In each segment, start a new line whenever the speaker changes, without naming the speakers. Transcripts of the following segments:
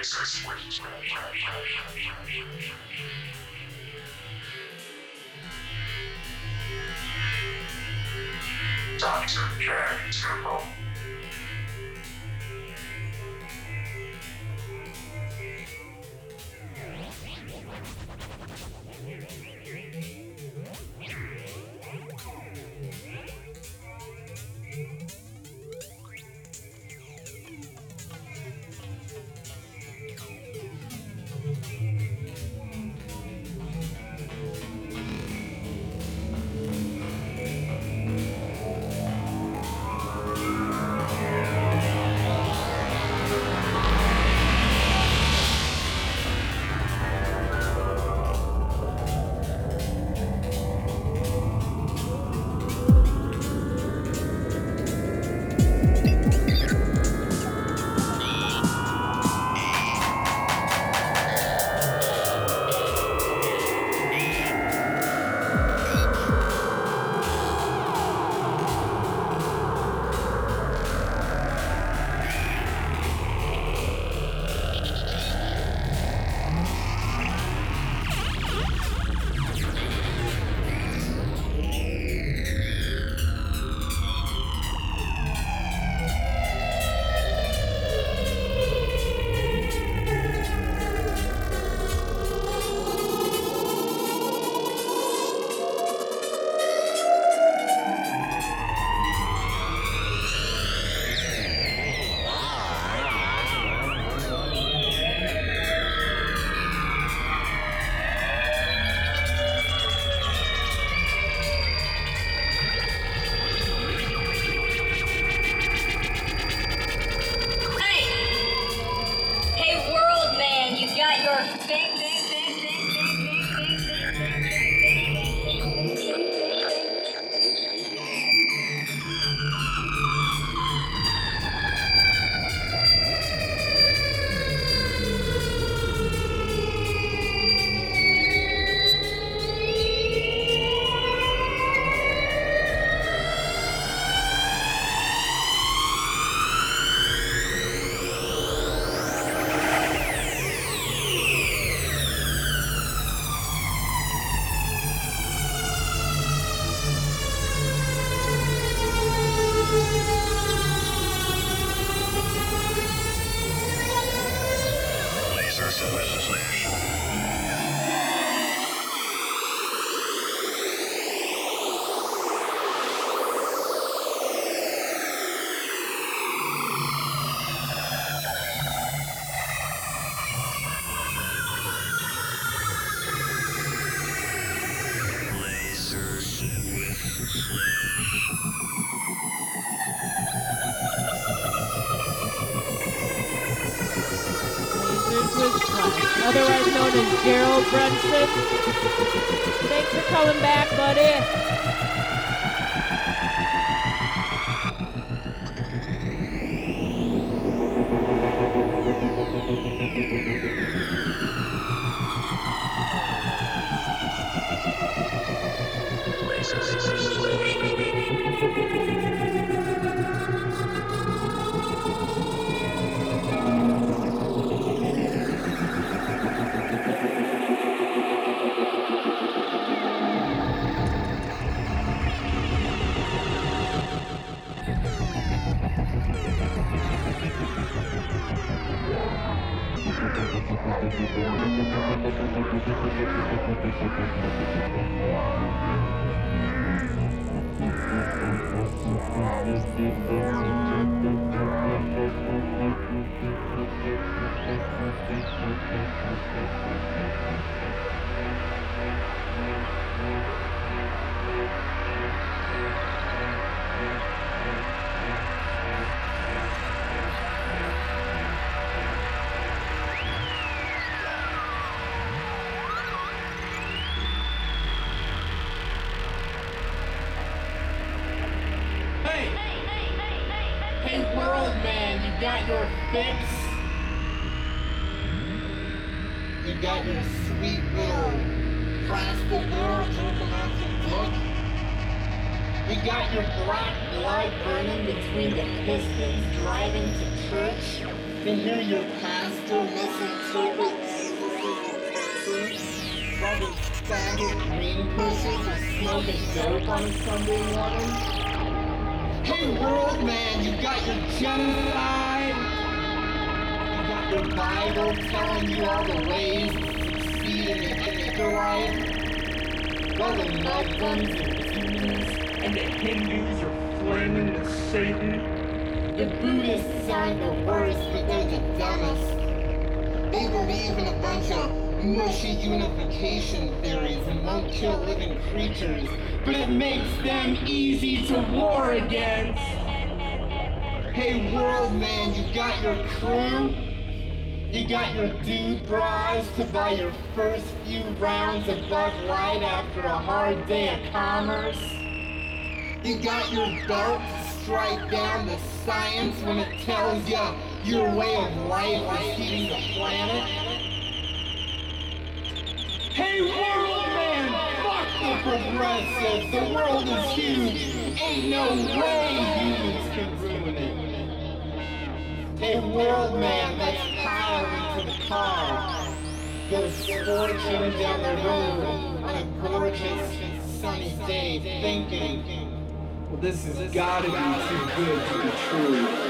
crisis Doctor Jack Temple. Thanks. Are smoking dope on a Sunday morning? Hey world man, you got your genocide? You got your Bible telling you all the ways to succeed in the afterlife? While the Muslims and Jews and the Hindus are flaming with Satan? The Buddhists aren't the worst, but they're the dumbest. They believe in a bunch of mushy unification theories and won't kill living creatures, but it makes them easy to war against. Hey world man, you got your crew? You got your dude bras to buy your first few rounds of Bud Light after a hard day of commerce? You got your belt to strike down the science when it tells you your way of life is heating the planet? Hey world man, fuck the progressives, the world is huge, ain't no way humans can ruin it. Hey world man, let's pile into the car, go scorching down the road on a gorgeous sunny day thinking, well, this has gotta be too good to be true.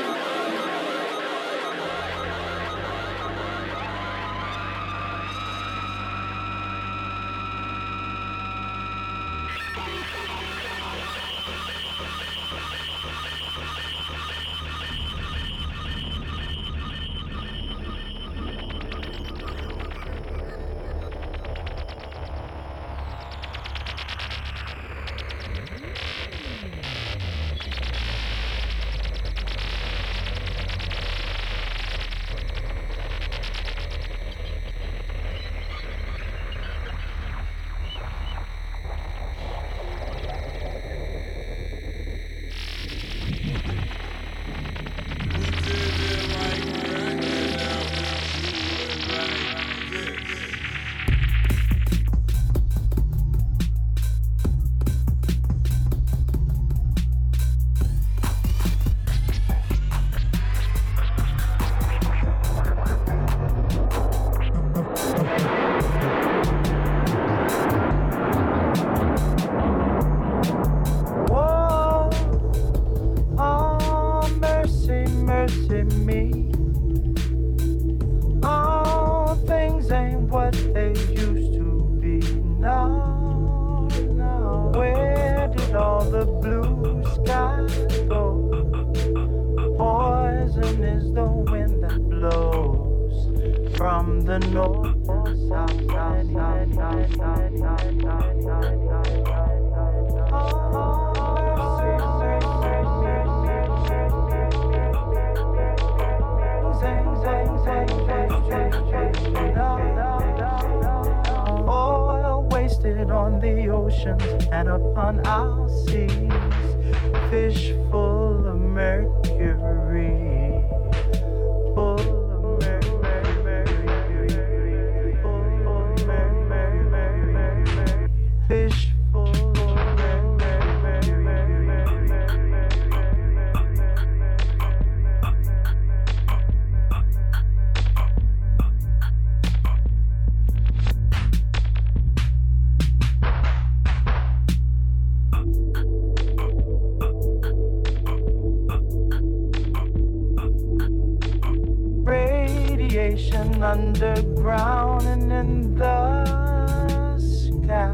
Radiation underground and in the sky.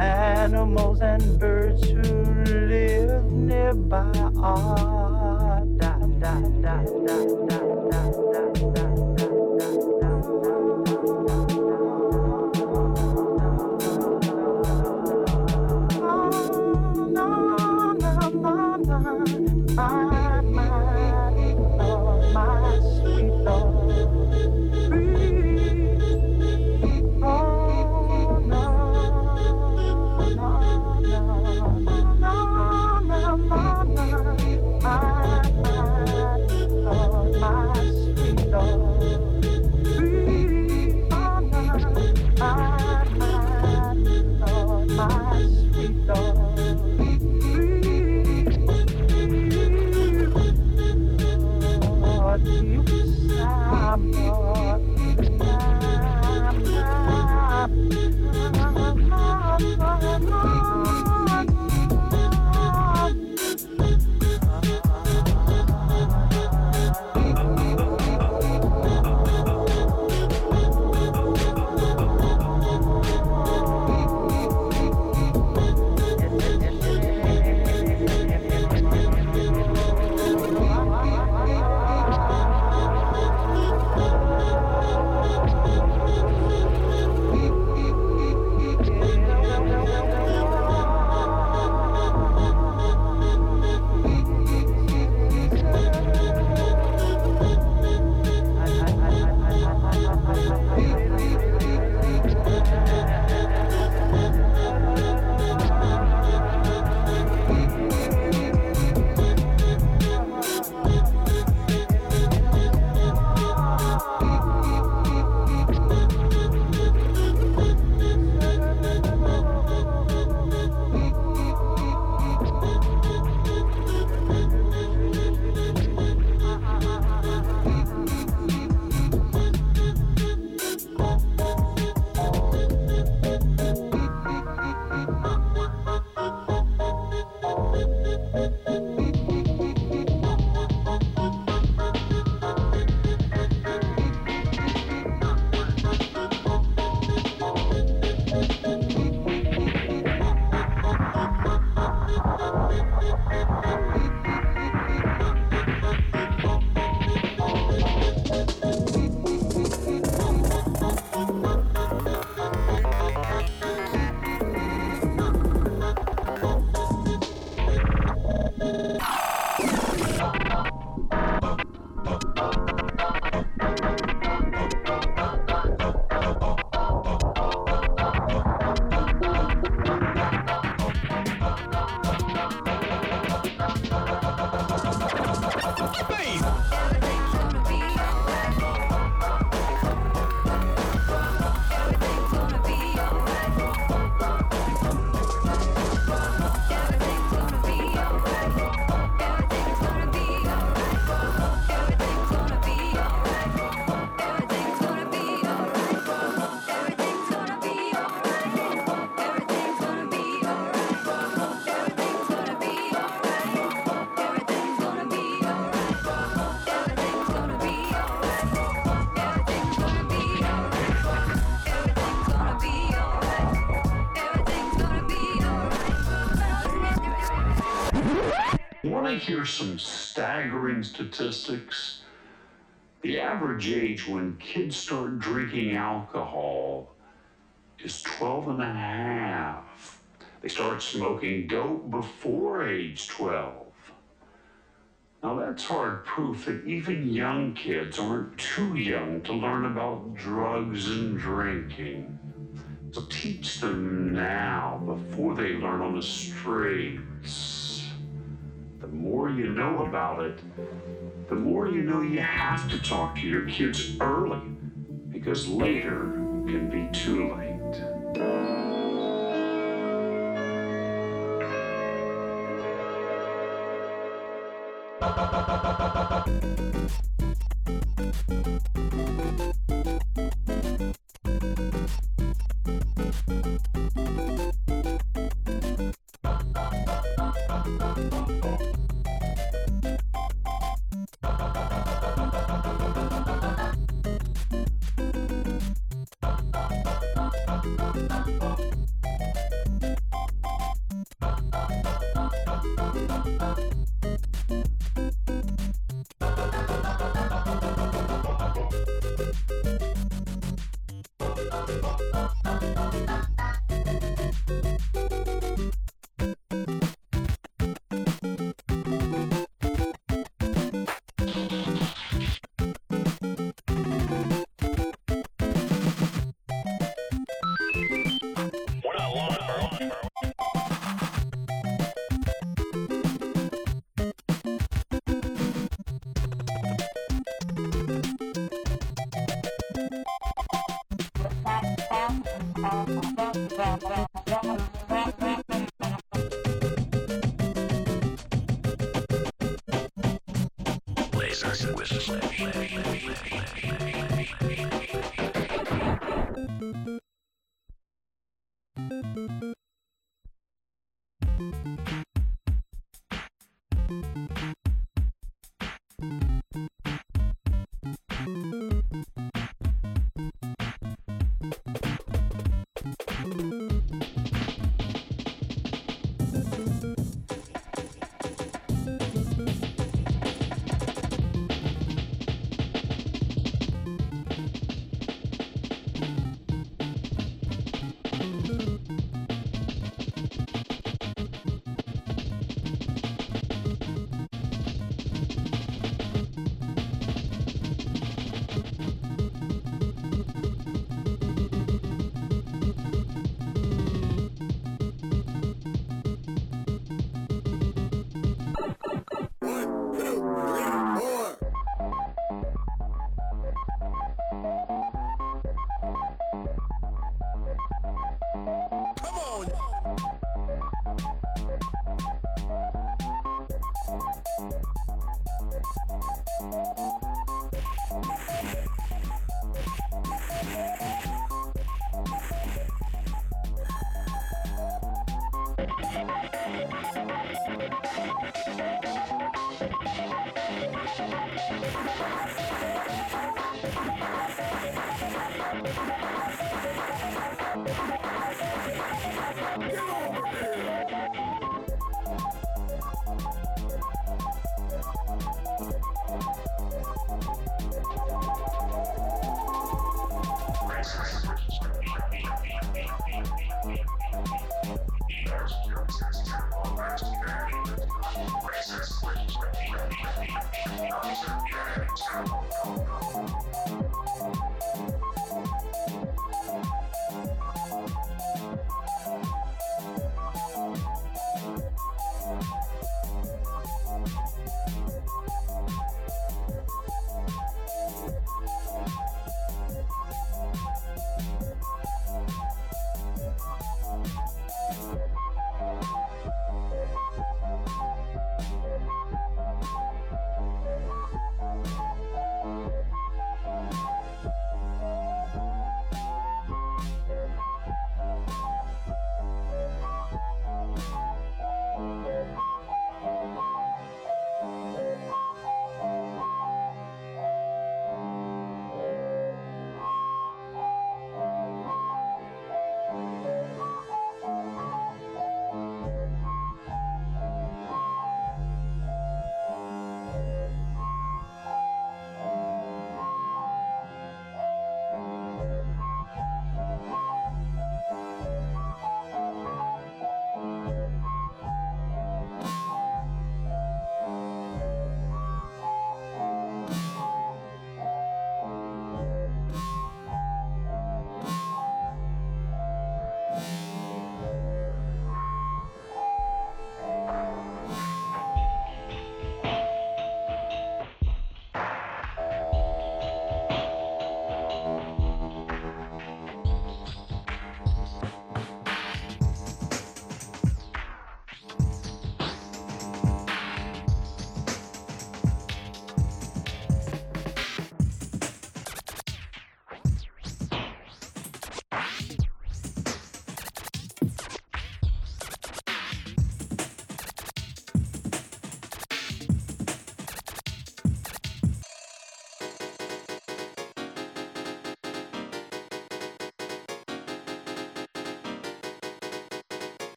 Animals and birds who live nearby ah, are die, die, die, die, die, die, die,
some staggering statistics? The average age when kids start drinking alcohol is 12 and a half. They start smoking dope before age 12. Now that's hard proof that even young kids aren't too young to learn about drugs and drinking. So teach them now before they learn on the streets. More you know about it, the more you know you have to talk to your kids early because later can be too late.
Thank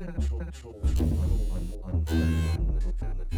Thank you.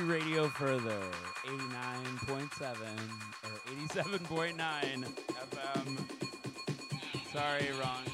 free radio Furthur 89.7 or 87.9 FM. Sorry, wrong.